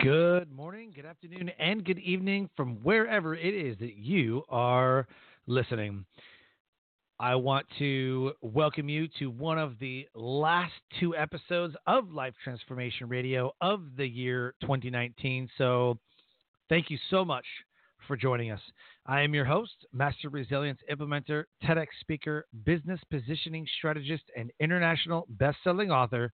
Good morning, good afternoon, and good evening from wherever it is that you are listening. I want to welcome you to one of the last two episodes of Life Transformation Radio of the year 2019. So, thank you so much for joining us. I am your host, Master Resilience Implementer, TEDx speaker, business positioning strategist, and international best-selling author,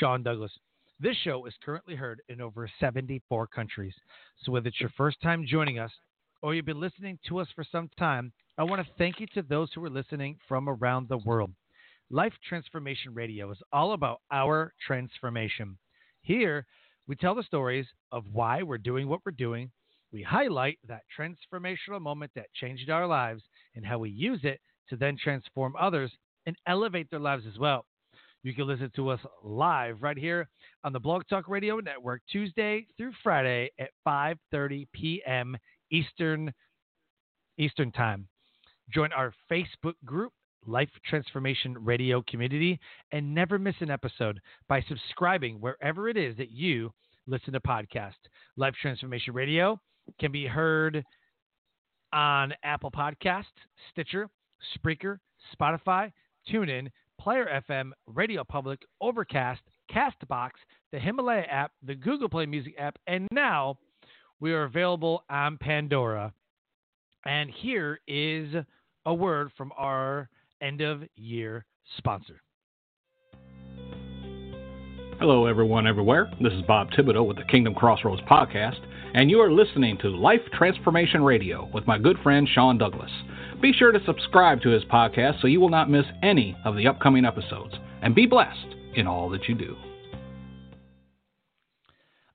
Sean Douglas. This show is currently heard in over 74 countries. So, whether it's your first time joining us or you've been listening to us for some time, I want to thank you to those who are listening from around the world. Life Transformation Radio is all about our transformation. Here, we tell the stories of why we're doing what we're doing. We highlight that transformational moment that changed our lives and how we use it to then transform others and elevate their lives as well. You can listen to us live right here on the Blog Talk Radio Network Tuesday through Friday at 5:30 p.m. Eastern Eastern Time. Join our Facebook group, Life Transformation Radio Community, and never miss an episode by subscribing wherever it is that you listen to podcast. Life Transformation Radio can be heard on Apple Podcast, Stitcher, Spreaker, Spotify, TuneIn, Player FM, Radio Public, Overcast, Castbox, the Himalaya app, the Google Play Music app, and now we are available on Pandora. And here is a word from our end of year sponsor. Hello, everyone, everywhere. This is Bob Thibodeau with the Kingdom Crossroads podcast, and you are listening to Life Transformation Radio with my good friend Sean Douglas. Be sure to subscribe to his podcast so you will not miss any of the upcoming episodes, and be blessed in all that you do.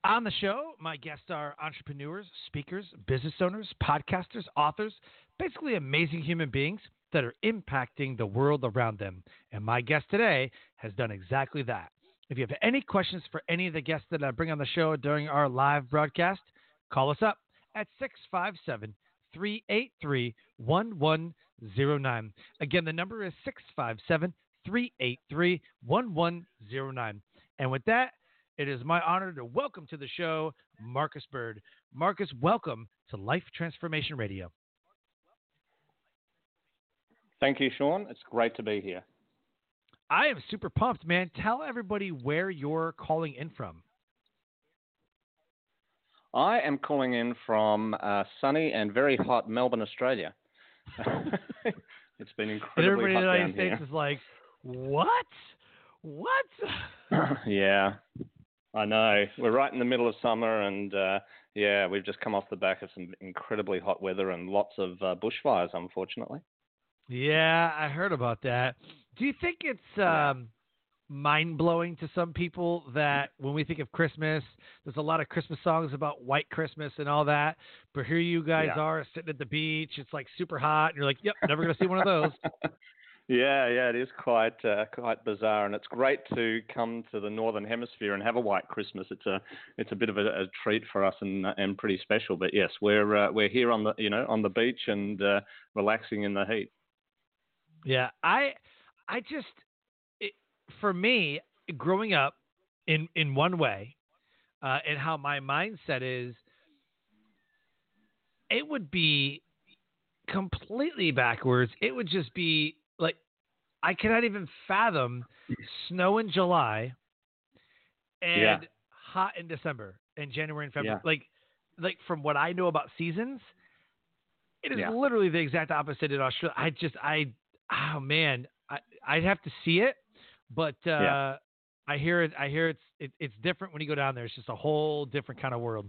On the show, my guests are entrepreneurs, speakers, business owners, podcasters, authors, basically amazing human beings that are impacting the world around them. And my guest today has done exactly that. If you have any questions for any of the guests that I bring on the show during our live broadcast, call us up at 657 383 1109. Again, the number is 657 383 1109. And with that, it is my honor to welcome to the show Marcus Bird. Marcus, welcome to Life Transformation Radio. Thank you, Sean. It's great to be here. I am super pumped, man. Tell everybody where you're calling in from. I am calling in from uh, sunny and very hot Melbourne, Australia. it's been incredibly and everybody hot in the United States here. is like, "What? What?" yeah, I know. We're right in the middle of summer, and uh, yeah, we've just come off the back of some incredibly hot weather and lots of uh, bushfires, unfortunately. Yeah, I heard about that. Do you think it's um, mind blowing to some people that when we think of Christmas, there's a lot of Christmas songs about white Christmas and all that, but here you guys Yeah. are sitting at the beach. It's like super hot, and you're like, "Yep, never gonna see one of those." yeah, yeah, it is quite uh, quite bizarre, and it's great to come to the northern hemisphere and have a white Christmas. It's a it's a bit of a, a treat for us and and pretty special. But yes, we're uh, we're here on the you know on the beach and uh, relaxing in the heat. Yeah, I, I just, for me, growing up in in one way, uh, and how my mindset is, it would be completely backwards. It would just be like, I cannot even fathom snow in July and Yeah. hot in December and January and February. Yeah. Like, like from what I know about seasons, it is Yeah. literally the exact opposite in Australia. I just, I, oh man, I, I'd have to see it, but uh, Yeah. I hear it. I hear it's it, it's different when you go down there. It's just a whole different kind of world.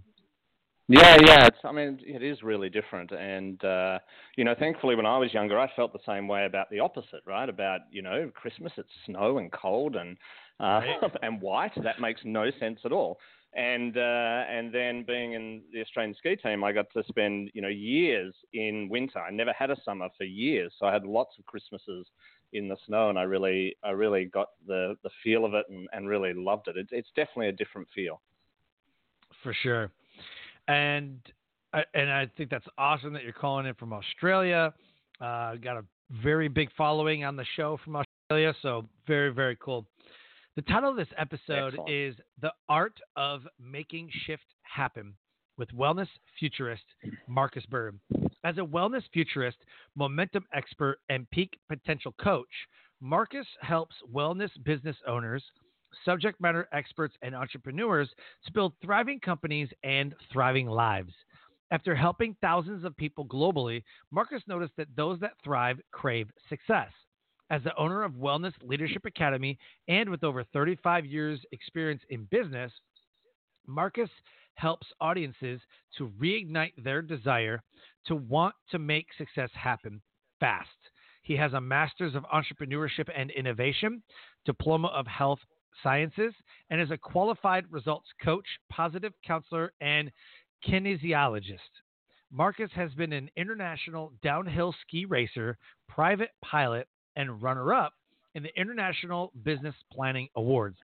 Yeah, yeah. It's, I mean, it is really different, and uh, you know, thankfully, when I was younger, I felt the same way about the opposite, right? About you know, Christmas, it's snow and cold and uh, and white. That makes no sense at all. and uh, and then being in the Australian ski team, I got to spend you know years in winter. I never had a summer for years, so I had lots of Christmases in the snow, and I really I really got the the feel of it and, and really loved it. It's it's definitely a different feel. For sure, and and I think that's awesome that you're calling in from Australia. Uh, got a very big following on the show from Australia, so very very cool. The title of this episode Excellent. is The Art of Making Shift Happen with wellness futurist Marcus Bird. As a wellness futurist, momentum expert, and peak potential coach, Marcus helps wellness business owners, subject matter experts, and entrepreneurs to build thriving companies and thriving lives. After helping thousands of people globally, Marcus noticed that those that thrive crave success. As the owner of Wellness Leadership Academy and with over 35 years' experience in business, Marcus helps audiences to reignite their desire to want to make success happen fast. He has a master's of entrepreneurship and innovation, diploma of health sciences, and is a qualified results coach, positive counselor, and kinesiologist. Marcus has been an international downhill ski racer, private pilot, and runner up in the International Business Planning Awards.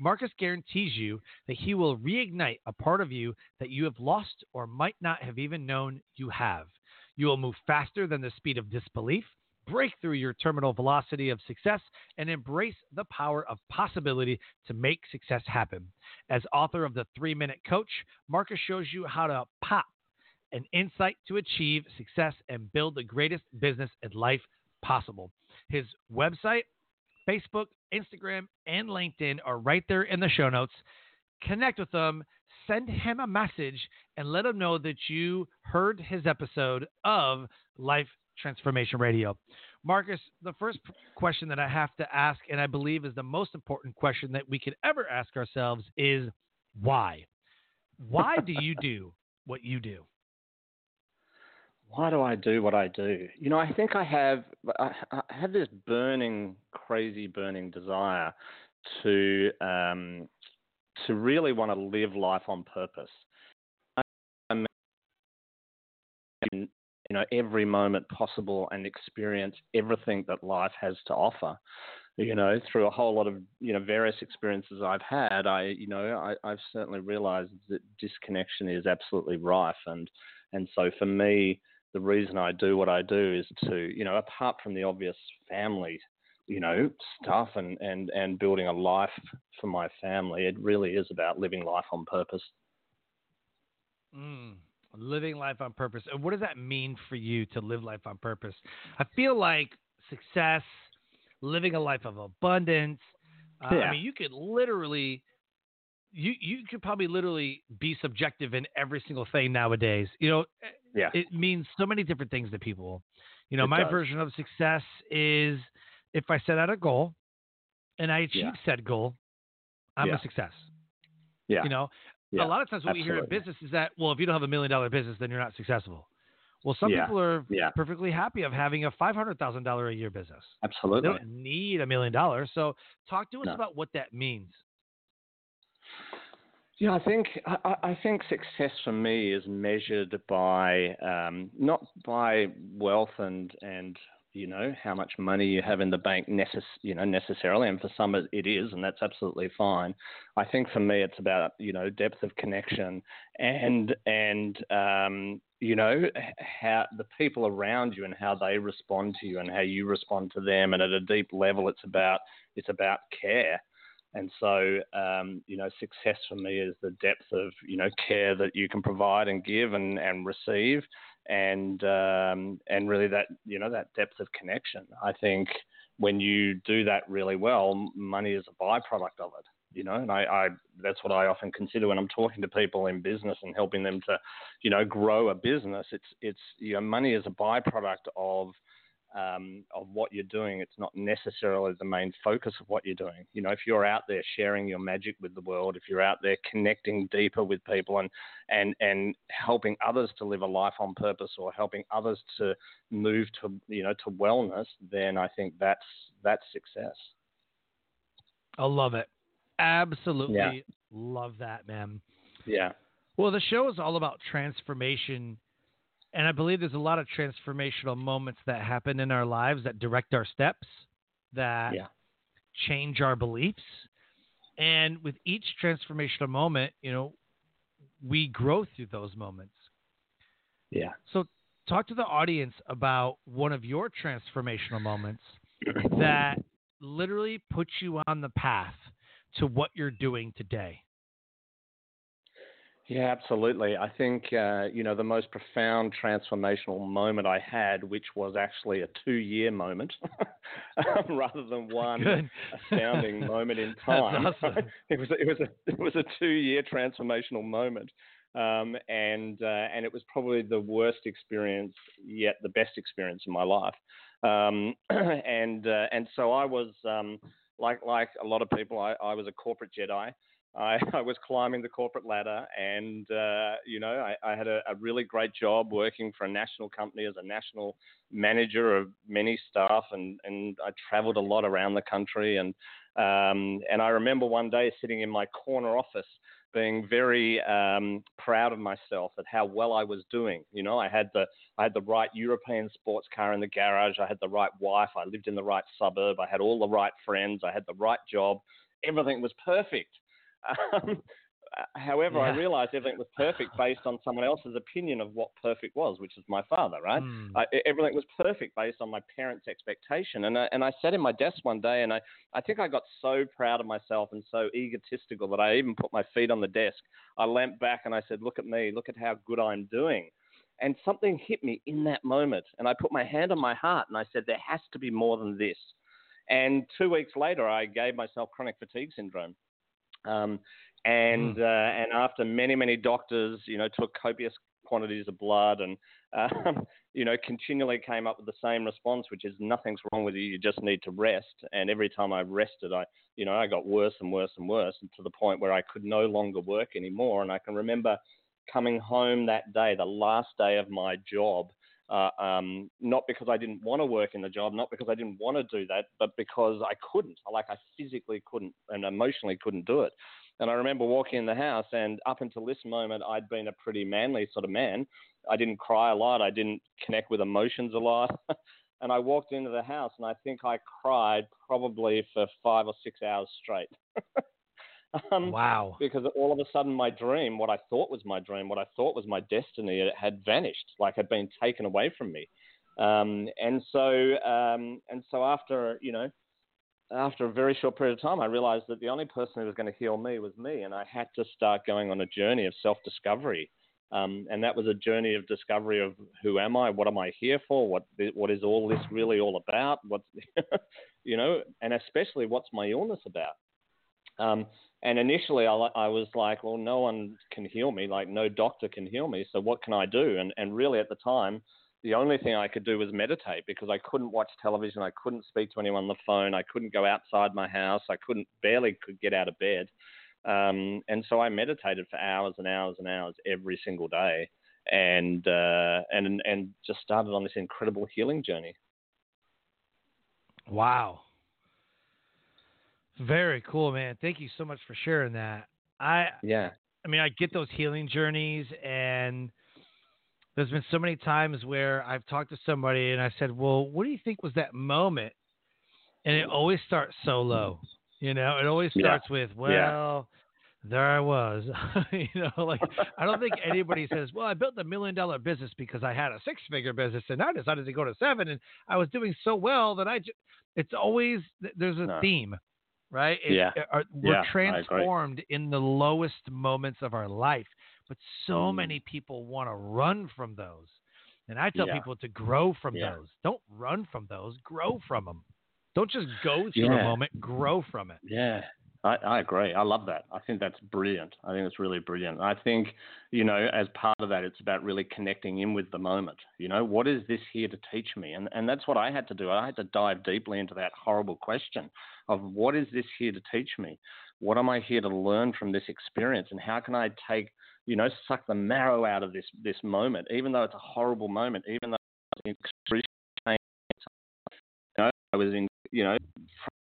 Marcus guarantees you that he will reignite a part of you that you have lost or might not have even known you have. You will move faster than the speed of disbelief, break through your terminal velocity of success, and embrace the power of possibility to make success happen. As author of The Three Minute Coach, Marcus shows you how to pop an insight to achieve success and build the greatest business and life possible. His website, Facebook, Instagram, and LinkedIn are right there in the show notes. Connect with him, send him a message, and let him know that you heard his episode of Life Transformation Radio. Marcus, the first question that I have to ask, and I believe is the most important question that we could ever ask ourselves, is why? Why do you do what you do? Why do I do what I do? You know, I think I have I, I have this burning, crazy, burning desire to um, to really want to live life on purpose. I you know, every moment possible and experience everything that life has to offer. You know, through a whole lot of you know various experiences I've had, I you know I, I've certainly realised that disconnection is absolutely rife, and and so for me, the reason I do what I do is to, you know, apart from the obvious family, you know, stuff and, and, and building a life for my family, it really is about living life on purpose. Mm, living life on purpose. And what does that mean for you to live life on purpose? I feel like success, living a life of abundance. Uh, yeah. I mean, you could literally you you could probably literally be subjective in every single thing nowadays. You know, eh, yeah. it means so many different things to people. You know, It my does. version of success is if I set out a goal and I achieve Yeah. said goal, I'm Yeah. a success. Yeah. You know, yeah. a lot of times what we hear in business is that, well, if you don't have a million dollar business, then you're not successful. Well, some people are perfectly happy of having a five hundred thousand dollar a year business. Absolutely. They don't need a million dollars. So, talk to us No. about what that means. Yeah, I think I, I- think success for me is measured by um, not by wealth and and you know how much money you have in the bank necess- you know necessarily, and for some it it is, and that's absolutely fine. I think for me it's about you know depth of connection and and um, you know how the people around you and how they respond to you and how you respond to them, and at a deep level it's about it's about care. And so, um, you know, success for me is the depth of, you know, care that you can provide and give and, and receive, and um, and really that, you know, that depth of connection. I think when you do that really well, money is a byproduct of it. You know, and I, I that's what I often consider when I'm talking to people in business and helping them to, you know, grow a business. It's it's you know, money is a byproduct of um, of what you're doing. It's not necessarily the main focus of what you're doing. You know, if you're out there sharing your magic with the world, if you're out there connecting deeper with people and and and helping others to live a life on purpose or helping others to move to you know to wellness, then I think that's that's success. I love it. Absolutely Yeah. Love that, man. Yeah. Well, the show is all about transformation. And I believe there's a lot of transformational moments that happen in our lives that direct our steps, that Yeah. change our beliefs. And with each transformational moment, you know, we grow through those moments. Yeah. So, talk to the audience about one of your transformational moments that literally puts you on the path to what you're doing today. Yeah, absolutely. I think uh, you know the most profound transformational moment I had, which was actually a two-year moment, rather than one astounding moment in time. awesome. it was it was a it was a two-year transformational moment, um, and uh, and it was probably the worst experience yet the best experience in my life. Um, and uh, and so I was um, like like a lot of people, I, I was a corporate Jedi. I, I was climbing the corporate ladder, and uh, you know, I, I had a, a really great job working for a national company as a national manager of many staff, and and I travelled a lot around the country, and um, and I remember one day sitting in my corner office, being very um, proud of myself at how well I was doing. You know, I had the I had the right European sports car in the garage, I had the right wife, I lived in the right suburb, I had all the right friends, I had the right job, everything was perfect. Um, however, I realized everything was perfect based on someone else's opinion of what perfect was, which is my father, right? Hmm. I, everything was perfect based on my parents' expectation. And I, and I sat in my desk one day and I, I think I got so proud of myself and so egotistical that I even put my feet on the desk. I leant back and I said, Look at me, look at how good I'm doing. And something hit me in that moment. And I put my hand on my heart and I said, There has to be more than this. And two weeks later, I gave myself chronic fatigue syndrome. Um, and uh, and after many many doctors, you know, took copious quantities of blood and um, you know continually came up with the same response, which is nothing's wrong with you, you just need to rest. And every time I rested, I you know I got worse and worse and worse, and to the point where I could no longer work anymore. And I can remember coming home that day, the last day of my job. Uh, um, not because I didn't want to work in the job, not because I didn't want to do that, but because I couldn't. Like I physically couldn't and emotionally couldn't do it. And I remember walking in the house, and up until this moment, I'd been a pretty manly sort of man. I didn't cry a lot, I didn't connect with emotions a lot. and I walked into the house, and I think I cried probably for five or six hours straight. um, wow. because all of a sudden my dream, what I thought was my dream, what I thought was my destiny, it had vanished, like had been taken away from me. Um, and so, um, and so after you know, after a very short period of time, I realized that the only person who was going to heal me was me, and I had to start going on a journey of self-discovery. Um, and that was a journey of discovery of who am I, what am I here for, what what is all this really all about, what's you know, and especially what's my illness about. And initially, I, I was like, well, no one can heal me. Like, no doctor can heal me. So what can I do? And, and really, at the time, the only thing I could do was meditate because I couldn't watch television. I couldn't speak to anyone on the phone. I couldn't go outside my house. I couldn't barely could get out of bed. Um, and so I meditated for hours and hours and hours every single day, and uh, and and just started on this incredible healing journey. Wow. Very cool, man. Thank you so much for sharing that. I Yeah. I mean, I get those healing journeys and there's been so many times where I've talked to somebody and I said, "Well, what do you think was that moment?" And it always starts so low. You know, it always Yeah. starts with, "Well, there I was." you know, like I don't think anybody says, "Well, I built a million dollar business because I had a six figure business and I decided to go to seven and I was doing so well that I just it's always there's a No. theme, right? It- Yeah. are- we're Yeah, transformed in the lowest moments of our life, but so Mm. many people want to run from those. And I tell Yeah. people to grow from Yeah. those. Don't run from those, grow from them. Don't just go through a moment, grow from it. Yeah, I, I agree. I love that. I think that's brilliant. I think it's really brilliant. I think, you know, as part of that, it's about really connecting in with the moment. You know, what is this here to teach me? And and that's what I had to do. I had to dive deeply into that horrible question of what is this here to teach me? What am I here to learn from this experience? And how can I take, you know, suck the marrow out of this this moment, even though it's a horrible moment, even though it's excruciating. You know, I was in, you know,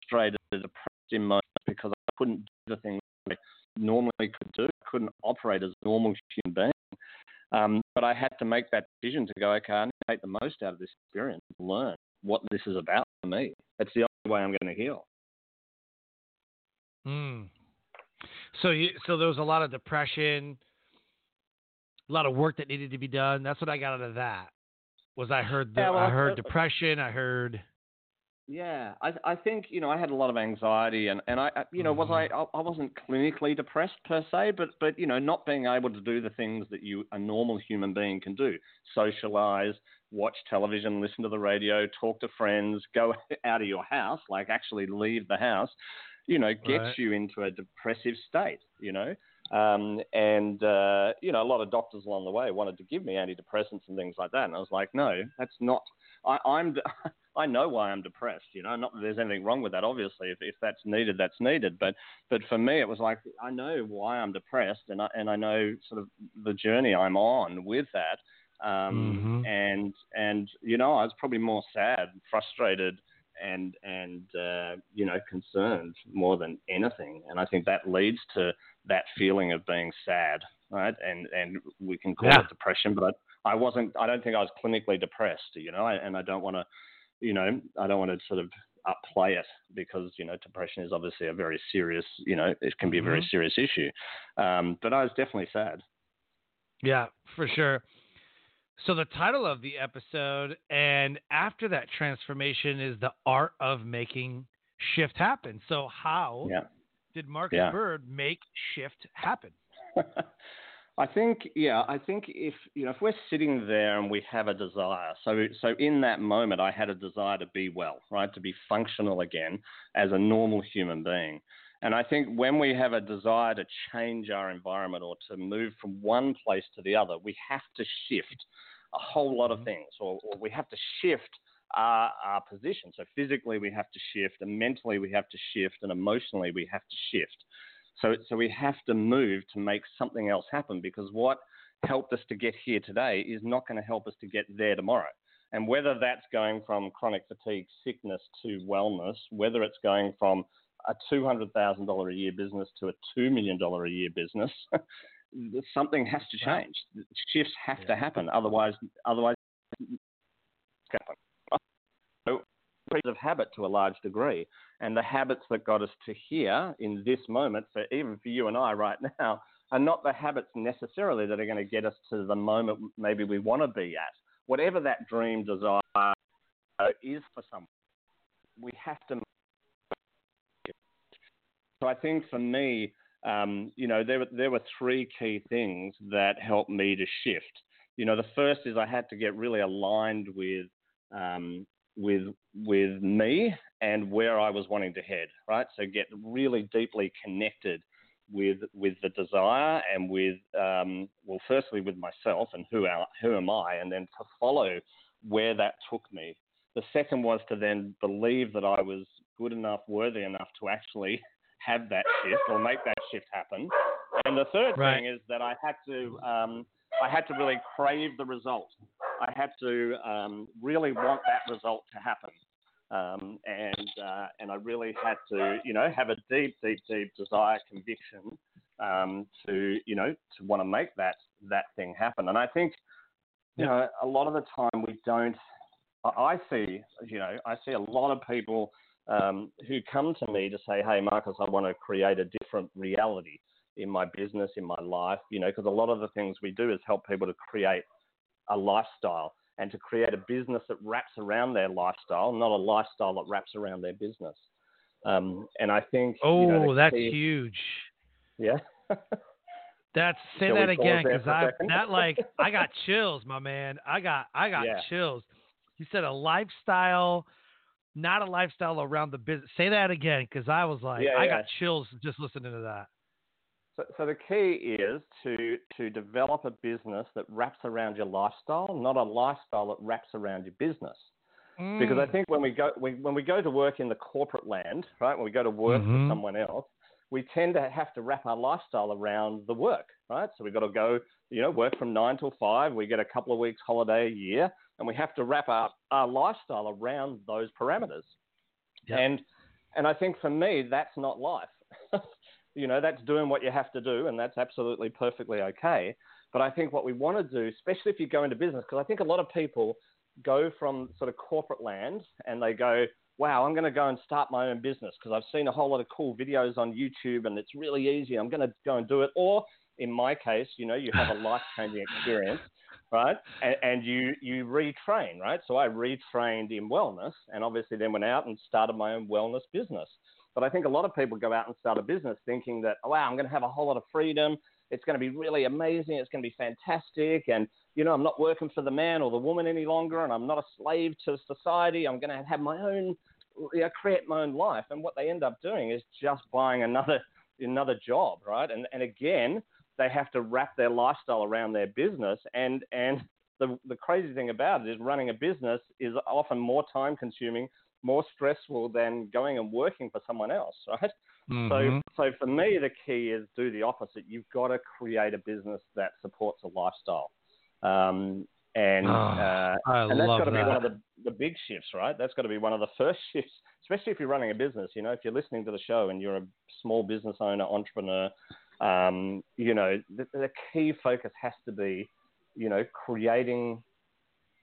frustrated, depressed in moments because I couldn't do the things I normally could do. I couldn't operate as a normal human being. Um, but I had to make that decision to go, okay, I need to take the most out of this experience, learn what this is about for me. That's the only way I'm going to heal. Mm. So you, so there was a lot of depression, a lot of work that needed to be done. That's what I got out of that. Was I heard the, Yeah, well, I heard depression. I heard. Yeah, I, I think you know I had a lot of anxiety, and and I you know was I Mhm. I I wasn't clinically depressed per se, but but you know not being able to do the things that you a normal human being can do, socialize, watch television, listen to the radio, talk to friends, go out of your house, like actually leave the house, you know, gets Right. you into a depressive state, you know. Um, and uh, you know, a lot of doctors along the way wanted to give me antidepressants and things like that, and I was like, no, that's not. I, I'm I know why I'm depressed. You know, not that there's anything wrong with that. Obviously, if, if that's needed, that's needed. But but for me, it was like I know why I'm depressed, and I and I know sort of the journey I'm on with that. Um, Mhm. And and you know, I was probably more sad, frustrated, and and uh, you know, concerned more than anything. And I think that leads to that feeling of being sad, right? And and we can call Yeah. it depression, but I, wasn't. I don't think I was clinically depressed. You know, and I don't want to you know, I don't want to sort of upplay it because you know depression is obviously a very serious, you know, it can be a very Mhm. serious issue. Um, but I was definitely sad. Yeah, for sure. So the title of the episode and after that transformation is the art of making shift happen. So how Yeah. did Marcus Yeah. Bird make shift happen? I think, yeah, I think if you know if we're sitting there and we have a desire, so so in that moment I had a desire to be well, right, to be functional again as a normal human being, and I think when we have a desire to change our environment or to move from one place to the other, we have to shift a whole lot of Mhm. things, or, or we have to shift our, our position. So physically we have to shift, and mentally we have to shift, and emotionally we have to shift. So, so we have to move to make something else happen because what helped us to get here today is not going to help us to get there tomorrow. And whether that's going from chronic fatigue, sickness to wellness, whether it's going from a $200,000 a year business to a $2 million a year business, something has to change. Shifts have Yeah. to happen. Otherwise, otherwise, happen. So, creatures of habit to a large degree, and the habits that got us to here in this moment, for even for you and I right now, are not the habits necessarily that are going to get us to the moment maybe we want to be at. Whatever that dream desire uh, is for someone, we have to. So I think for me, um, you know, there there were three key things that helped me to shift. You know, the first is I had to get really aligned with um, with with me and where I was wanting to head. Right, so get really deeply connected with with the desire and with um, well, firstly with myself and who am, who am I, and then to follow where that took me. The second was to then believe that I was good enough, worthy enough to actually have that shift or make that shift happen. And the third Right. thing is that I had to um, I had to really crave the result. I had to um, really want that result to happen. Um, and uh, and I really had to, you know, have a deep, deep, deep desire, conviction um, to, you know, to want to make that that thing happen. And I think, you know, a lot of the time we don't. I see, you know, I see a lot of people um, who come to me to say, "Hey, Marcus, I want to create a different reality in my business, in my life." You know, because a lot of the things we do is help people to create a lifestyle and to create a business that wraps around their lifestyle, not a lifestyle that wraps around their business. Um, and I think, Oh, you know, that's key- huge. yeah. That's say Shall that again because I that like I got chills, my man. I got I got Yeah. chills. You said a lifestyle, not a lifestyle around the business. Say that again because I was like Yeah, I yeah. got chills just listening to that. So, so the key is to to develop a business that wraps around your lifestyle, not a lifestyle that wraps around your business. Because I Mm. think when we go we, when we go to work in the corporate land, right, when we go to work Mhm. for someone else, we tend to have to wrap our lifestyle around the work, right? So we've got to go, you know, work from nine till five. We get a couple of weeks holiday a year, and we have to wrap our, our lifestyle around those parameters. Yep. And and I think for me, that's not life. you know, that's doing what you have to do, and that's absolutely perfectly okay. But I think what we want to do, especially if you go into business, because I think a lot of people go from sort of corporate land and they go, wow, I'm going to go and start my own business because I've seen a whole lot of cool videos on YouTube and it's really easy. I'm going to go and do it. Or in my case, you know, you have a life changing experience, right? And, and, you, you retrain, right? So I retrained in wellness and obviously then went out and started my own wellness business. But I think a lot of people go out and start a business thinking that, oh, wow, I'm going to have a whole lot of freedom. It's going to be really amazing. It's going to be fantastic. And, you know, I'm not working for the man or the woman any longer, and I'm not a slave to society. I'm going to have my own, you know, create my own life. And what they end up doing is just buying another another job, right? And and again, they have to wrap their lifestyle around their business. And and the the crazy thing about it is running a business is often more time consuming more stressful than going and working for someone else, right? Mm-hmm. So, so for me, the key is do the opposite. You've got to create a business that supports a lifestyle. Um, and, oh, uh, and that's got to be one of the, the big shifts, right? That's got to be one of the first shifts, especially if you're running a business. You know, if you're listening to the show and you're a small business owner, entrepreneur, um, you know, the, the key focus has to be, you know, creating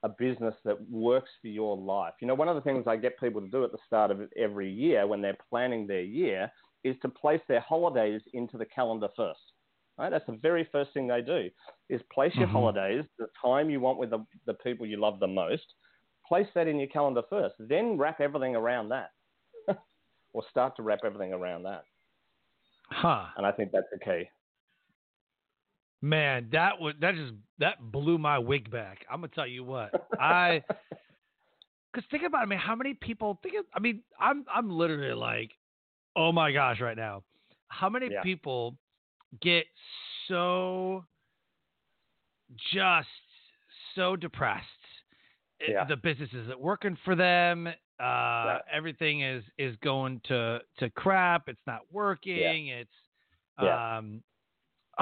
a business that works for your life. You know, one of the things I get people to do at the start of every year when they're planning their year is to place their holidays into the calendar first. Right? That's the very first thing they do is place your mm-hmm. holidays, the time you want with the, the people you love the most, place that in your calendar first. Then wrap everything around that. or start to wrap everything around that. Huh. And I think that's the key. Man, that was that just that blew my wig back. I'm gonna tell you what I, because think about it, I mean, how many people think? Of, I mean, I'm I'm literally like, oh my gosh, right now, how many yeah. people get so just so depressed? Yeah. The business isn't working for them. Uh, yeah. Everything is is going to to crap. It's not working. It's um,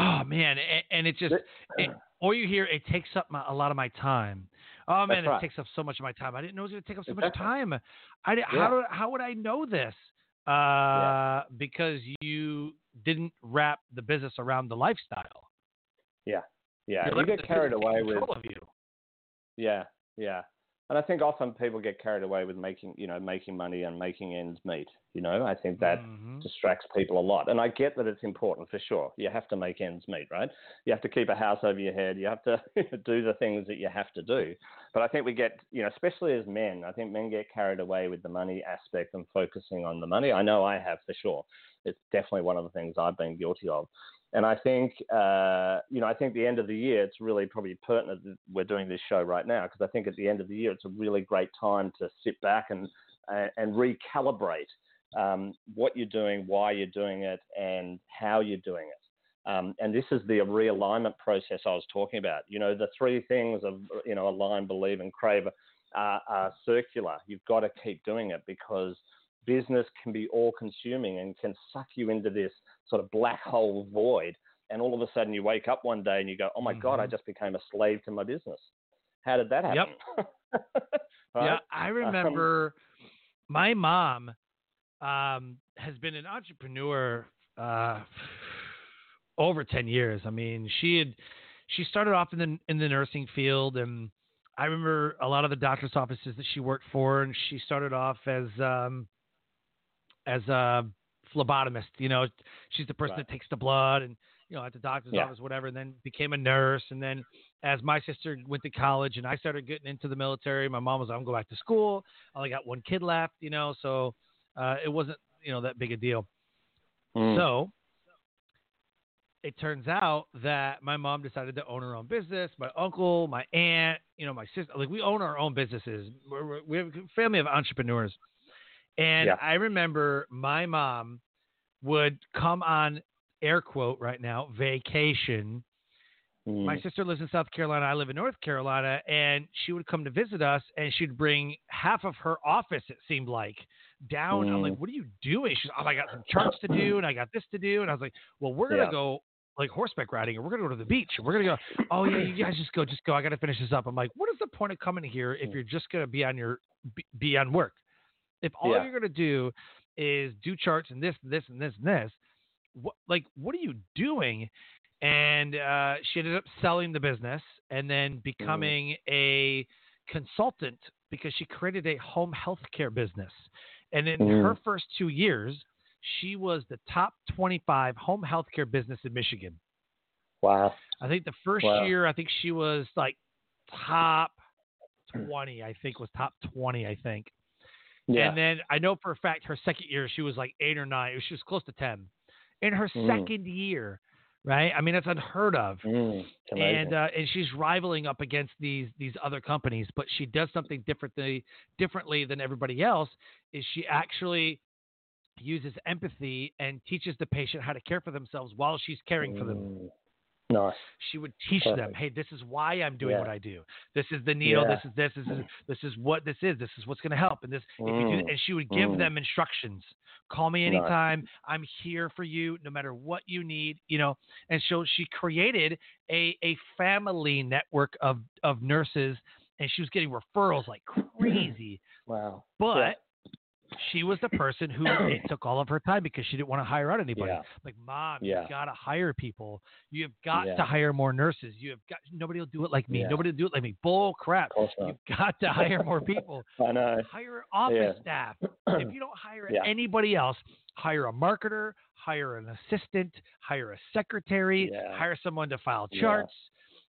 oh man, and, and it just, it, or you hear it takes up my, a lot of my time. Oh man, it takes up so much of my time. I didn't know it was going to take up so much time. I yeah. how do, how would I know this? Uh, yeah. because you didn't wrap the business around the lifestyle. Yeah, yeah. you you get carried away with. Yeah, yeah. And I think often people get carried away with making, you know, making money and making ends meet. You know, I think that mm-hmm. distracts people a lot. And I get that it's important for sure. You have to make ends meet, right? You have to keep a house over your head. You have to do the things that you have to do. But I think we get, you know, especially as men, I think men get carried away with the money aspect and focusing on the money. I know I have for sure. It's definitely one of the things I've been guilty of. And I think, uh, you know, I think the end of the year, it's really probably pertinent that we're doing this show right now because I think at the end of the year, it's a really great time to sit back and and recalibrate um, what you're doing, why you're doing it, and how you're doing it. Um, and this is the realignment process I was talking about. You know, the three things of you know align, believe, and crave are, are circular. You've got to keep doing it because business can be all consuming and can suck you into this sort of black hole void. And all of a sudden you wake up one day and you go, oh my mm-hmm. God, I mm-hmm. just became a slave to my business. How did that happen? Yep. right? Yeah, I um, remember um, my mom um, has been an entrepreneur uh, over 10 years. I mean, she had she started off in the in the nursing field and I remember a lot of the doctor's offices that she worked for and she started off as um, as a phlebotomist. You know, she's the person right. that takes the blood and you know at the doctor's yeah. office, whatever. And then became a nurse. And then as my sister went to college and I started getting into the military, my mom was like, "I'm going back to school. I only got one kid left." You know, so uh, it wasn't you know that big a deal. Mm. So it turns out that my mom decided to own her own business. My uncle, my aunt, you know, my sister, like we own our own businesses. We're, we have a family of entrepreneurs. And yeah. I remember my mom would come on air quote right now vacation. Mm. My sister lives in South Carolina. I live in North Carolina, and she would come to visit us, and she'd bring half of her office. It seemed like down. Mm. I'm like, mm. "What are you doing?" She's, "Oh, I got some charts to do, and I got this to do." And I was like, "Well, we're gonna yeah. go like horseback riding, and we're gonna go to the beach, and we're gonna go. Oh yeah, you guys just go, just go. I gotta finish this up." I'm like, "What is the point of coming here if mm. you're just gonna be on your be, be on work?" If all yeah. you're going to do is do charts and this, this, and this, and this, what like what are you doing? And uh, she ended up selling the business and then Mm. becoming a consultant because she created a home health care business. And in Mm. her first two years, she was the top 25 home health care business in Michigan. Wow. I think the first Wow. year, I think she was like top 20, I think was top 20, I think. Yeah. And then I know for a fact her second year she was like eight or nine. She was close to ten. In her Mm. second year, right? I mean that's unheard of. Mm. And uh, and she's rivaling up against these these other companies, but she does something differently differently than everybody else. Is she actually uses empathy and teaches the patient how to care for themselves while she's caring for them. Mm. Nice. She would teach them, hey, this is why I'm doing Yeah. what I do. This is the needle. Yeah. This is this. This is this is what this is. This is what's going to help. And this, if you do, Mm. and she would give Mm. them instructions. Call me Nice. anytime. I'm here for you, no matter what you need. You know. And so she created a a family network of of nurses, and she was getting referrals like crazy. Wow. But she was the person who took all of her time because she didn't want to hire out anybody. Yeah. Like, mom, Yeah. you've got to hire people. You've got Yeah. to hire more nurses. You have got nobody will do it like me. Nobody will do it like me. Bull crap. Of course not. You've got to hire more people. I know. Hire office staff. If you don't hire anybody else, hire a marketer, hire an assistant, hire a secretary, hire someone to file charts.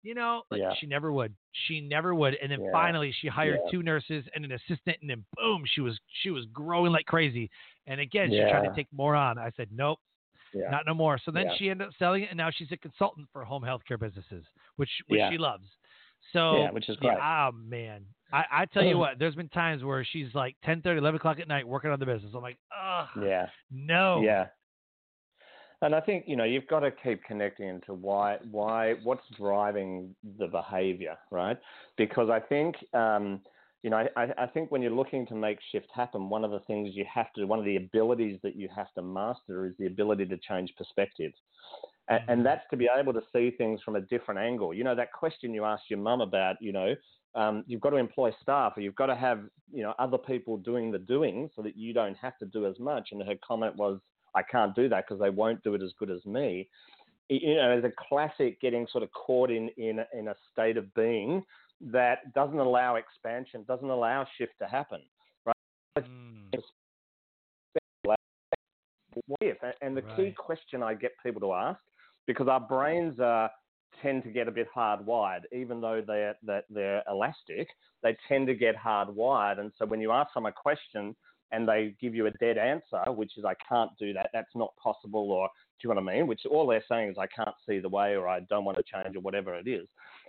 You know, like Yeah. she never would. She never would. And then Yeah. finally, she hired Yeah. two nurses and an assistant, and then boom, she was she was growing like crazy. And again, she tried to take more on. I said, nope, not no more. So then she ended up selling it, and now she's a consultant for home healthcare businesses, which which she loves. So Yeah, which is great. oh man, I, I tell you what, there's been times where she's like 10, 30, 11 o'clock at night working on the business. I'm like, oh yeah. no, Yeah. And I think you know you've got to keep connecting into why why what's driving the behaviour, right? Because I think um, you know I, I think when you're looking to make shift happen, one of the things you have to one of the abilities that you have to master is the ability to change perspective. And, Mm-hmm. and that's to be able to see things from a different angle. You know that question you asked your mum about, you know, um, you've got to employ staff, or you've got to have, you know, other people doing the doing, so that you don't have to do as much. And her comment was, "I can't do that because they won't do it as good as me." You know, as a classic, getting sort of caught in in a- in a state of being that doesn't allow expansion, doesn't allow shift to happen. Mm, what if? And the key question I get people to ask, because our brains are tend to get a bit hardwired, even though they're that they're elastic, they tend to get hardwired. And so when you ask them a question and they give you a dead answer, which is I can't do that, that's not possible, or do you know what I mean? Which all they're saying is I can't see the way, or I don't want to change, or whatever it is.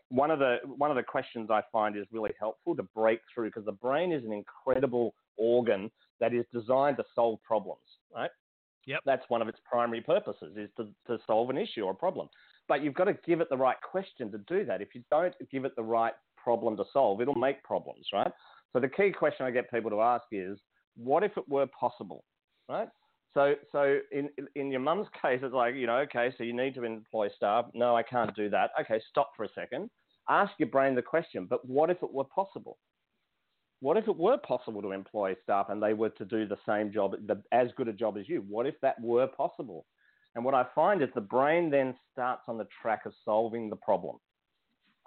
One of the one of the questions I find is really helpful to break through because the brain is an incredible organ that is designed to solve problems, right? Yep. That's one of its primary purposes is to, to solve an issue or a problem. But you've got to give it the right question to do that. If you don't give it the right problem to solve, it'll make problems, right? So the key question I get people to ask is, what if it were possible, right? So, so in in your mum's case, it's like you know, okay, so you need to employ staff. No, I can't do that. Okay, stop for a second. Ask your brain the question. But what if it were possible? What if it were possible to employ staff and they were to do the same job, the, as good a job as you? What if that were possible? And what I find is the brain then starts on the track of solving the problem,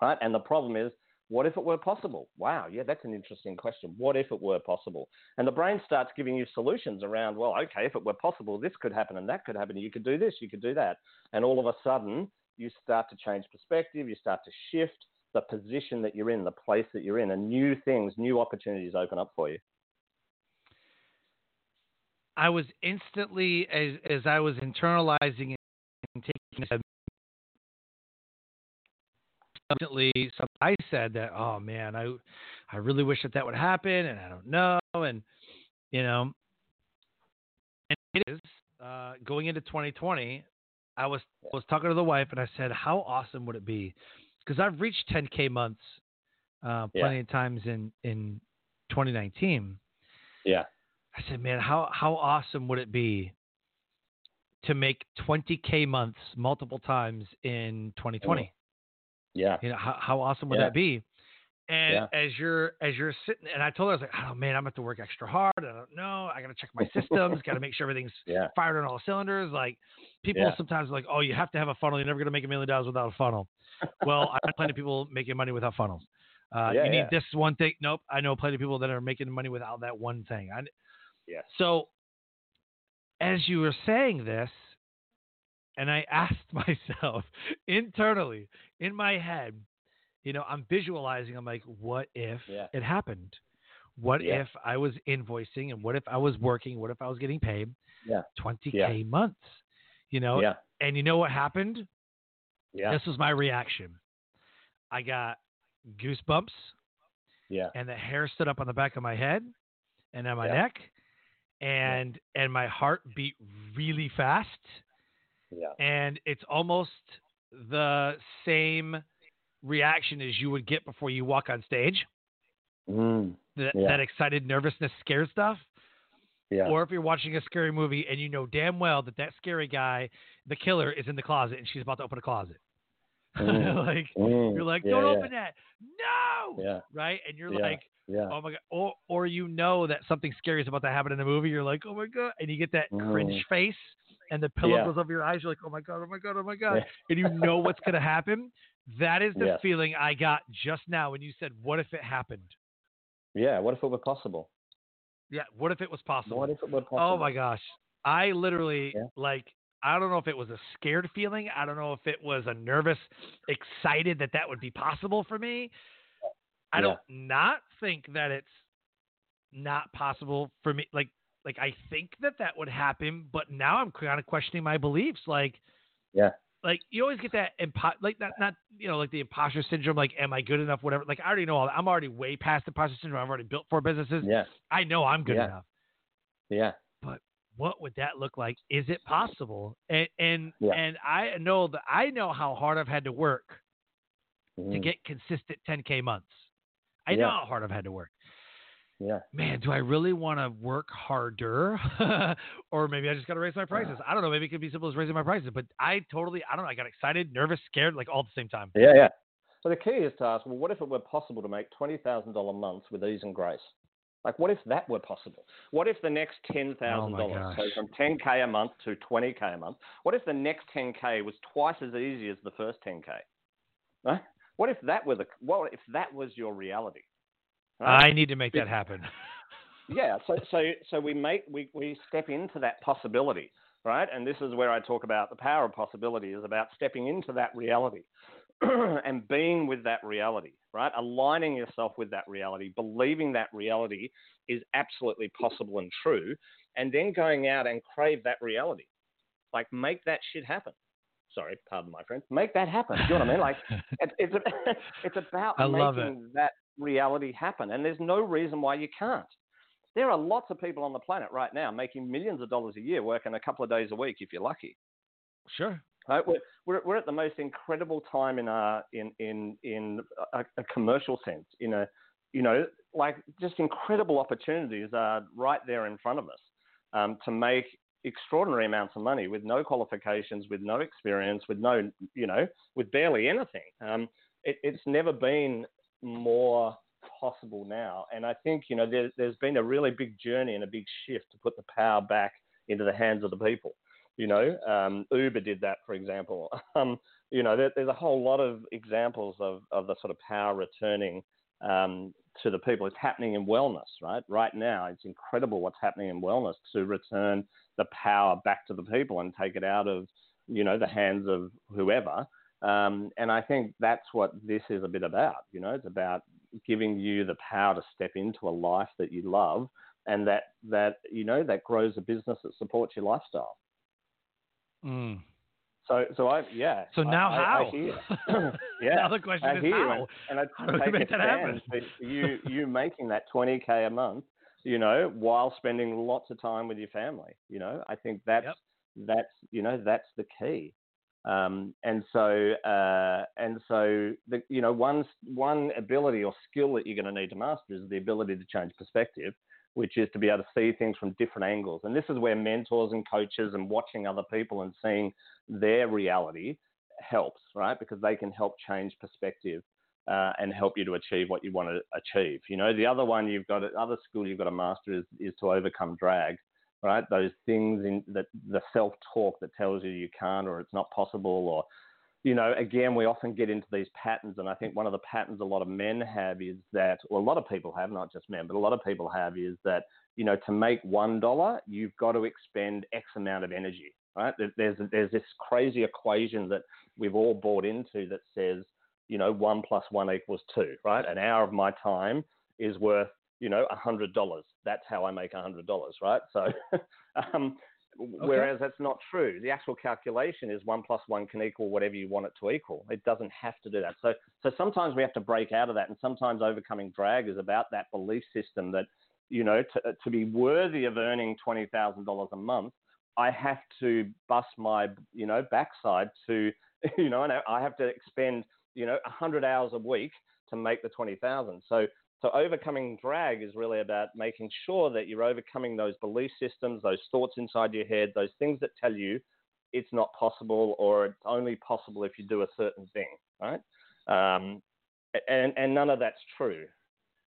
right? And the problem is, what if it were possible? Wow, yeah, that's an interesting question. What if it were possible? And the brain starts giving you solutions around, well, okay, if it were possible, this could happen and that could happen. You could do this, you could do that. And all of a sudden, you start to change perspective, you start to shift the position that you're in, the place that you're in, and new things, new opportunities open up for you. I was instantly as as I was internalizing and taking it, instantly some I said that oh man I I really wish that that would happen and I don't know and you know and it is uh, going into 2020 I was I was talking to the wife and I said how awesome would it be because I've reached 10k months uh, Yeah. plenty of times in in 2019 Yeah. I said, man, how how awesome would it be to make 20k months multiple times in 2020? Yeah. You know, how how awesome would Yeah. that be? And Yeah. as you're as you're sitting, and I told her I was like, oh man, I'm gonna have to work extra hard. I don't know. I gotta check my systems. got to make sure everything's Yeah. fired on all cylinders. Like people Yeah. sometimes are like, oh, you have to have a funnel. You're never gonna make a million dollars without a funnel. well, I know plenty of people making money without funnels. Uh, Yeah, you need yeah. this one thing. Nope. I know plenty of people that are making money without that one thing. I, Yes. so, as you were saying this, and I asked myself internally in my head, you know, I'm visualizing, I'm like, what if Yeah. it happened? What Yeah. if I was invoicing and what if I was working? What if I was getting paid Yeah. 20K months? You know, Yeah. and you know what happened? Yeah. This was my reaction. I got goosebumps Yeah. and the hair stood up on the back of my head and on my Yeah. neck and and my heart beat really fast Yeah. and it's almost the same reaction as you would get before you walk on stage Mm. that, Yeah. that excited nervousness scared stuff Yeah. or if you're watching a scary movie and you know damn well that that scary guy the killer is in the closet and she's about to open a closet Mm. like Mm. you're like don't yeah. open that no Yeah. right and you're Yeah. like Yeah. oh my god or or you know that something scary is about to happen in the movie you're like oh my god and you get that cringe Mm. face and the pillow Yeah. goes over your eyes you're like oh my god oh my god oh my god and you know what's going to happen that is the Yes. feeling i got just now when you said what if it happened Yeah. What if it were possible? yeah what if it was possible What if it were possible? oh my gosh i literally Yeah. like i don't know if it was a scared feeling i don't know if it was a nervous excited that that would be possible for me i Yeah. don't not think that it's not possible for me like like i think that that would happen but now i'm kind of questioning my beliefs like Yeah. like you always get that impo- like not not you know like the imposter syndrome like am i good enough whatever like i already know all that. i'm already way past imposter syndrome i've already built four businesses Yeah. i know i'm good Yeah. enough Yeah. What would that look like? Is it possible? And and Yeah. and I know that I know how hard I've had to work to Mm. get consistent 10k months. I Yeah. know how hard I've had to work. Yeah. Man, do I really want to work harder, or maybe I just got to raise my prices? I don't know. Maybe it could be as simple as raising my prices. But I totally, I don't know. I got excited, nervous, scared, like all at the same time. Yeah. Yeah. So the key is to ask, well, what if it were possible to make twenty thousand dollar months with ease and grace? Like, what if that were possible? What if the next ten thousand Oh my dollars, so gosh. from ten k a month to twenty k a month, what if the next ten k was twice as easy as the first ten k? Right? What if that were the what if that was your reality? Right? I need to make that happen. Yeah, so so so we make we, we step into that possibility, right? And this is where I talk about the power of possibility is about stepping into that reality and being with that reality, right? Aligning yourself with that reality, believing that reality is absolutely possible and true, and then going out and crave that reality. Like make that shit happen. Sorry, pardon my friend. Make that happen. Do you know what I mean? Like it's it's, it's about I love it. making that reality happen, and there's no reason why you can't. There are lots of people on the planet right now making millions of dollars a year, working a couple of days a week if you're lucky. sure. Right? We're, we're, we're at the most incredible time in a in in in a, a commercial sense. In a you know like just incredible opportunities are right there in front of us um, to make extraordinary amounts of money with no qualifications, with no experience, with no you know with barely anything. Um, it, it's never been more possible now, and I think you know there, there's been a really big journey and a big shift to put the power back into the hands of the people. You know, um, Uber did that, for example. Um, you know, there, there's a whole lot of examples of, of the sort of power returning um, to the people. It's happening in wellness, right? Right now, it's incredible what's happening in wellness to return the power back to the people and take it out of, you know, the hands of whoever. Um, and I think that's what this is a bit about. You know, it's about giving you the power to step into a life that you love and that that you know that grows a business that supports your lifestyle. Mm. So, so I yeah. So now I, how? I hear. yeah. now the question I is how. and, and I How do we make that happen? you you making that twenty k a month, you know, while spending lots of time with your family. You know, I think that's Yep. that's you know that's the key. Um, and so uh, and so the you know one one ability or skill that you're going to need to master is the ability to change perspective, which is to be able to see things from different angles. And this is where mentors and coaches and watching other people and seeing their reality helps, right? Because they can help change perspective uh, and help you to achieve what you want to achieve. You know, the other one you've got, other skill you've got to master is, is to overcome drag, right? Those things in that the self talk that tells you you can't or it's not possible or, you know, again, we often get into these patterns. And I think one of the patterns a lot of men have is that, or a lot of people have, not just men, but a lot of people have is that, you know, to make $1, you've got to expend X amount of energy, right? There's, there's this crazy equation that we've all bought into that says, you know, one plus one equals two, right? An hour of my time is worth, you know, a hundred dollars. That's how I make a hundred dollars, right? So, um, okay. whereas that's not true. The actual calculation is one plus one can equal whatever you want it to equal. It doesn't have to do that. So, so sometimes we have to break out of that, and sometimes overcoming drag is about that belief system that, you know, to, to be worthy of earning twenty thousand dollars a month, I have to bust my, you know, backside to, you know, and I have to expend you know, 100 hours a week to make the 20,000. So, so overcoming drag is really about making sure that you're overcoming those belief systems, those thoughts inside your head, those things that tell you it's not possible or it's only possible if you do a certain thing, right? Um, and, and none of that's true.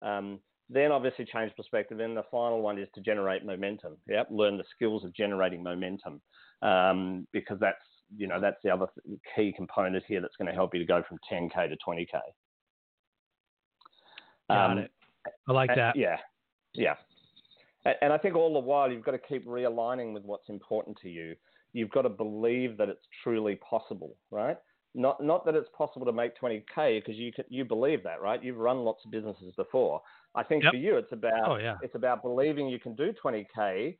Um, then obviously change perspective. And the final one is to generate momentum. Yep, learn the skills of generating momentum um, because that's you know, that's the other key component here that's going to help you to go from 10K to 20K. Got um, it. I like that. Yeah. Yeah. And I think all the while you've got to keep realigning with what's important to you. You've got to believe that it's truly possible, right? Not not that it's possible to make 20k because you you believe that, right? You've run lots of businesses before. I think yep. for you it's about oh, yeah. it's about believing you can do 20k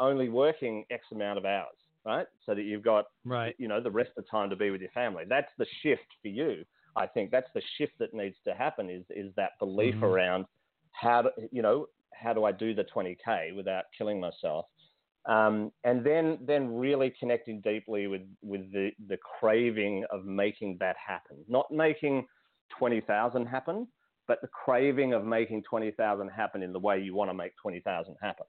only working X amount of hours right? So that you've got, right. you know, the rest of the time to be with your family. That's the shift for you. I think that's the shift that needs to happen is is that belief mm-hmm. around how to, you know, how do I do the 20k without killing myself? Um, and then then really connecting deeply with with the the craving of making that happen, not making 20,000 happen, but the craving of making 20,000 happen in the way you want to make 20,000 happen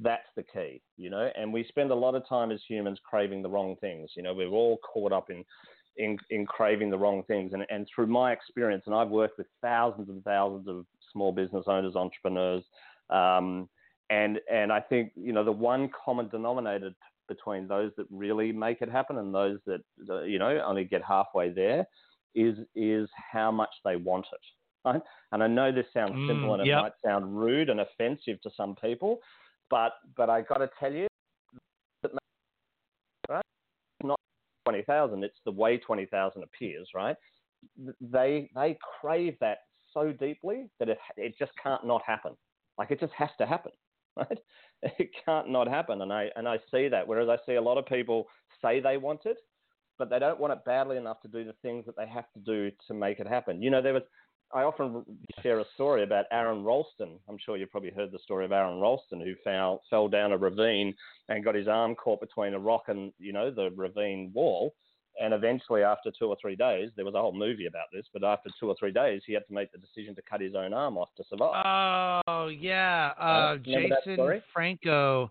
that's the key, you know. And we spend a lot of time as humans craving the wrong things. You know, we're all caught up in in, in craving the wrong things. And, and through my experience, and I've worked with thousands and thousands of small business owners, entrepreneurs, um, and and I think you know the one common denominator between those that really make it happen and those that you know only get halfway there is is how much they want it. Right? And I know this sounds simple mm, and it yep. might sound rude and offensive to some people, but but I got to tell you, 20,000. It's the way 20,000 appears, right? They, they crave that so deeply that it, it just can't not happen. Like it just has to happen, right? It can't not happen. And I, and I see that. Whereas I see a lot of people say they want it, but they don't want it badly enough to do the things that they have to do to make it happen. You know, there was I often share a story about Aron Ralston. I'm sure you've probably heard the story of Aron Ralston, who fell fell down a ravine and got his arm caught between a rock and you know the ravine wall. And eventually, after two or three days, there was a whole movie about this. But after two or three days, he had to make the decision to cut his own arm off to survive. Oh yeah, uh, Jason Franco.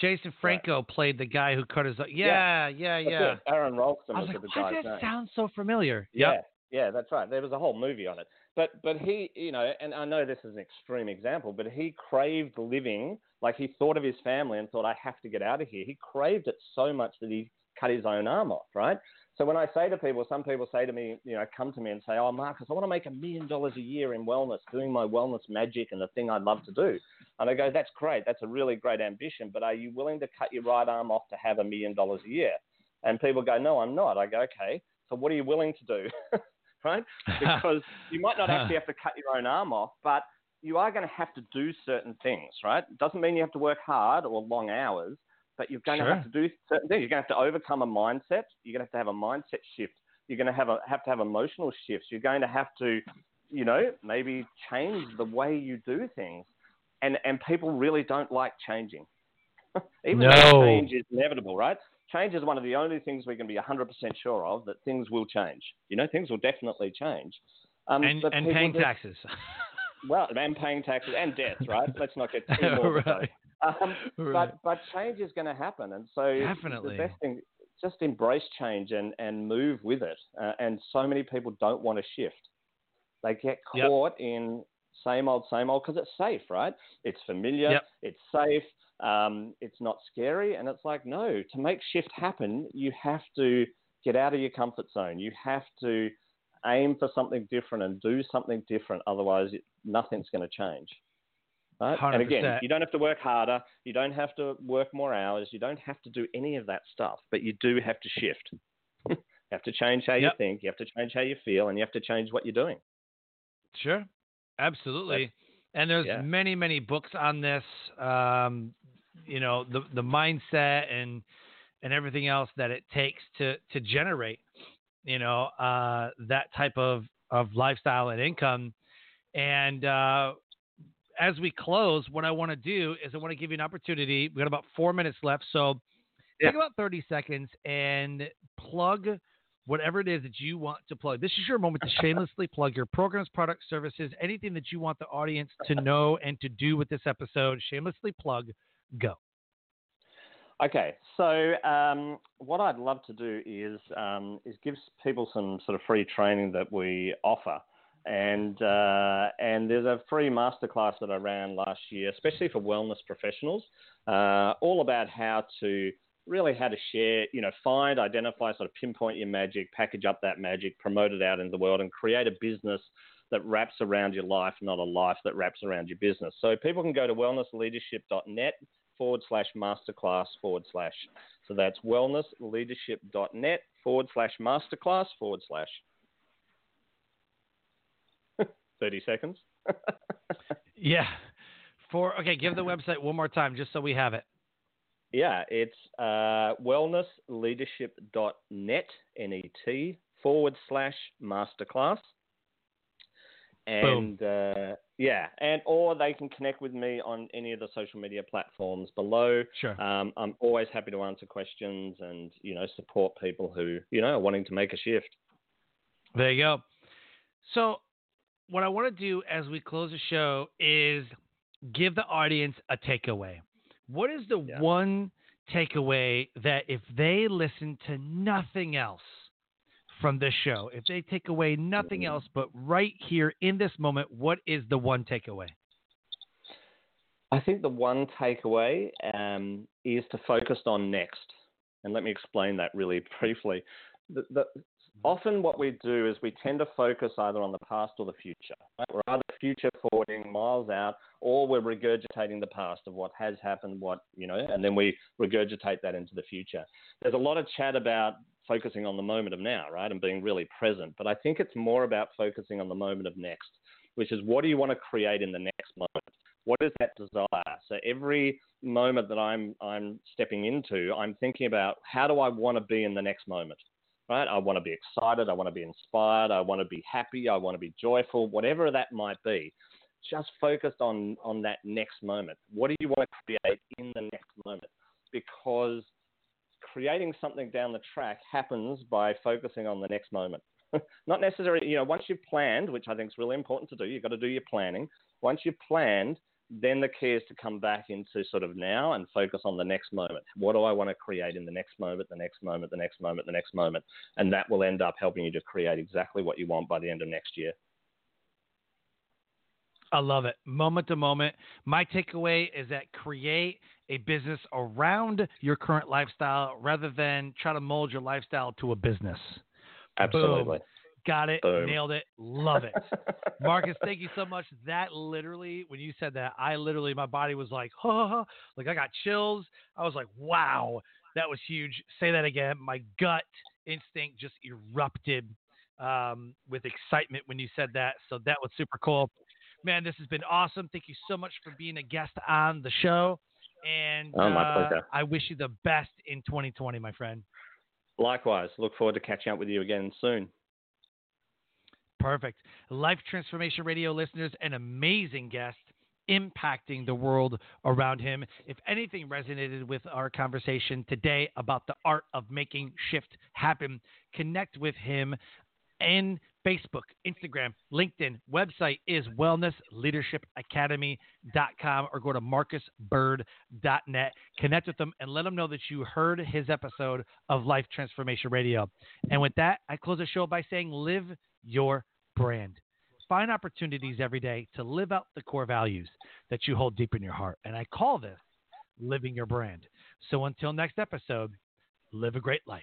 Jason Franco right. played the guy who cut his. Yeah, yeah, yeah. yeah. Aron Ralston was, was like, the guy's Why does that sound so familiar? Yeah, yep. yeah, that's right. There was a whole movie on it. But but he, you know, and I know this is an extreme example, but he craved living. Like he thought of his family and thought, I have to get out of here. He craved it so much that he cut his own arm off, right? So when I say to people, some people say to me, you know, come to me and say, oh, Marcus, I want to make a million dollars a year in wellness, doing my wellness magic and the thing I'd love to do. And I go, that's great. That's a really great ambition. But are you willing to cut your right arm off to have a million dollars a year? And people go, no, I'm not. I go, okay. So what are you willing to do? right? Because you might not actually have to cut your own arm off, but you are going to have to do certain things, right? It doesn't mean you have to work hard or long hours, but you're going sure. to have to do certain things. You're going to have to overcome a mindset. You're going to have to have a mindset shift. You're going to have a, have to have emotional shifts. You're going to have to, you know, maybe change the way you do things. And and people really don't like changing. Even no. though change is inevitable, right? Change is one of the only things we can be 100% sure of that things will change. You know, things will definitely change. Um, and, and paying taxes. well, and paying taxes and debts, right? Let's not get too more. right. Um, right. But but change is going to happen, and so definitely the best thing just embrace change and and move with it. Uh, and so many people don't want to shift. They get Yep. caught in same old, same old because it's safe, right? It's familiar, Yep. it's safe, um, it's not scary, and it's like no. To make shift happen, you have to get out of your comfort zone. You have to aim for something different and do something different. Otherwise, it, nothing's going to change. Right? And again, you don't have to work harder. You don't have to work more hours. You don't have to do any of that stuff. But you do have to shift. you have to change how you think. You have to change how you feel, and you have to change what you're doing. Sure, absolutely. And there's yeah. many, many books on this. Um, you know, the the mindset and and everything else that it takes to to generate, you know, uh, that type of of lifestyle and income. And uh, as we close, what I want to do is I want to give you an opportunity. We got about four minutes left, so Yeah. take about thirty seconds and plug whatever it is that you want to plug. This is your moment to shamelessly plug your programs, products, services, anything that you want the audience to know and to do with this episode. Shamelessly plug. Go. Okay, so um, what I'd love to do is um, is give people some sort of free training that we offer, and uh, and there's a free masterclass that I ran last year, especially for wellness professionals, uh, all about how to really how to share, you know, find, identify, sort of pinpoint your magic, package up that magic, promote it out into the world, and create a business that wraps around your life, not a life that wraps around your business. So people can go to wellnessleadership.net forward slash masterclass forward slash. So that's wellnessleadership.net forward slash masterclass forward slash. 30 seconds. Yeah. For okay, give the website one more time just so we have it. Yeah, it's uh, wellnessleadership.net, N-E-T, forward slash masterclass. And uh, yeah, and or they can connect with me on any of the social media platforms below. Sure. Um, I'm always happy to answer questions and you know support people who you know are wanting to make a shift. There you go. So, what I want to do as we close the show is give the audience a takeaway. What is the Yeah. one takeaway that if they listen to nothing else from this show, if they take away nothing else but right here in this moment, what is the one takeaway? I think the one takeaway um, is to focus on next. And let me explain that really briefly. The, the, often, what we do is we tend to focus either on the past or the future. Right? We're either future forwarding miles out, or we're regurgitating the past of what has happened, what you know, and then we regurgitate that into the future. There's a lot of chat about focusing on the moment of now, right, and being really present. But I think it's more about focusing on the moment of next, which is what do you want to create in the next moment? what is that desire? So every moment that I'm I'm stepping into, I'm thinking about how do I want to be in the next moment, right? I want to be excited, I want to be inspired, I want to be happy, I want to be joyful, whatever that might be. Just focused on on that next moment. What do you want to create in the next moment? Because creating something down the track happens by focusing on the next moment. Not necessarily, you know, once you've planned, which I think is really important to do, you've got to do your planning. Once you've planned, then the key is to come back into sort of now and focus on the next moment. What do I want to create in the next moment, the next moment, the next moment, the next moment? And that will end up helping you to create exactly what you want by the end of next year. I love it. Moment to moment. My takeaway is that create a business around your current lifestyle rather than try to mold your lifestyle to a business. Absolutely. Got it. Boom. Nailed it. Love it. Marcus, thank you so much. That literally, when you said that, I literally, my body was like, huh, like I got chills. I was like, wow, that was huge. Say that again. My gut instinct just erupted um, with excitement when you said that. So that was super cool. Man, this has been awesome. Thank you so much for being a guest on the show. And Oh, my uh. I wish you the best in 2020, my friend. Likewise. Look forward to catching up with you again soon. Perfect. Life Transformation Radio listeners, an amazing guest impacting the world around him. If anything resonated with our conversation today about the art of making shift happen, connect with him in Facebook, Instagram, LinkedIn. Website is wellnessleadershipacademy.com or go to marcusbird.net. Connect with them and let them know that you heard his episode of Life Transformation Radio. And with that, I close the show by saying live your brand. find opportunities every day to live out the core values that you hold deep in your heart. And I call this living your brand. So until next episode, live a great life.